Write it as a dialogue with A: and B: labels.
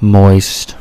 A: moist.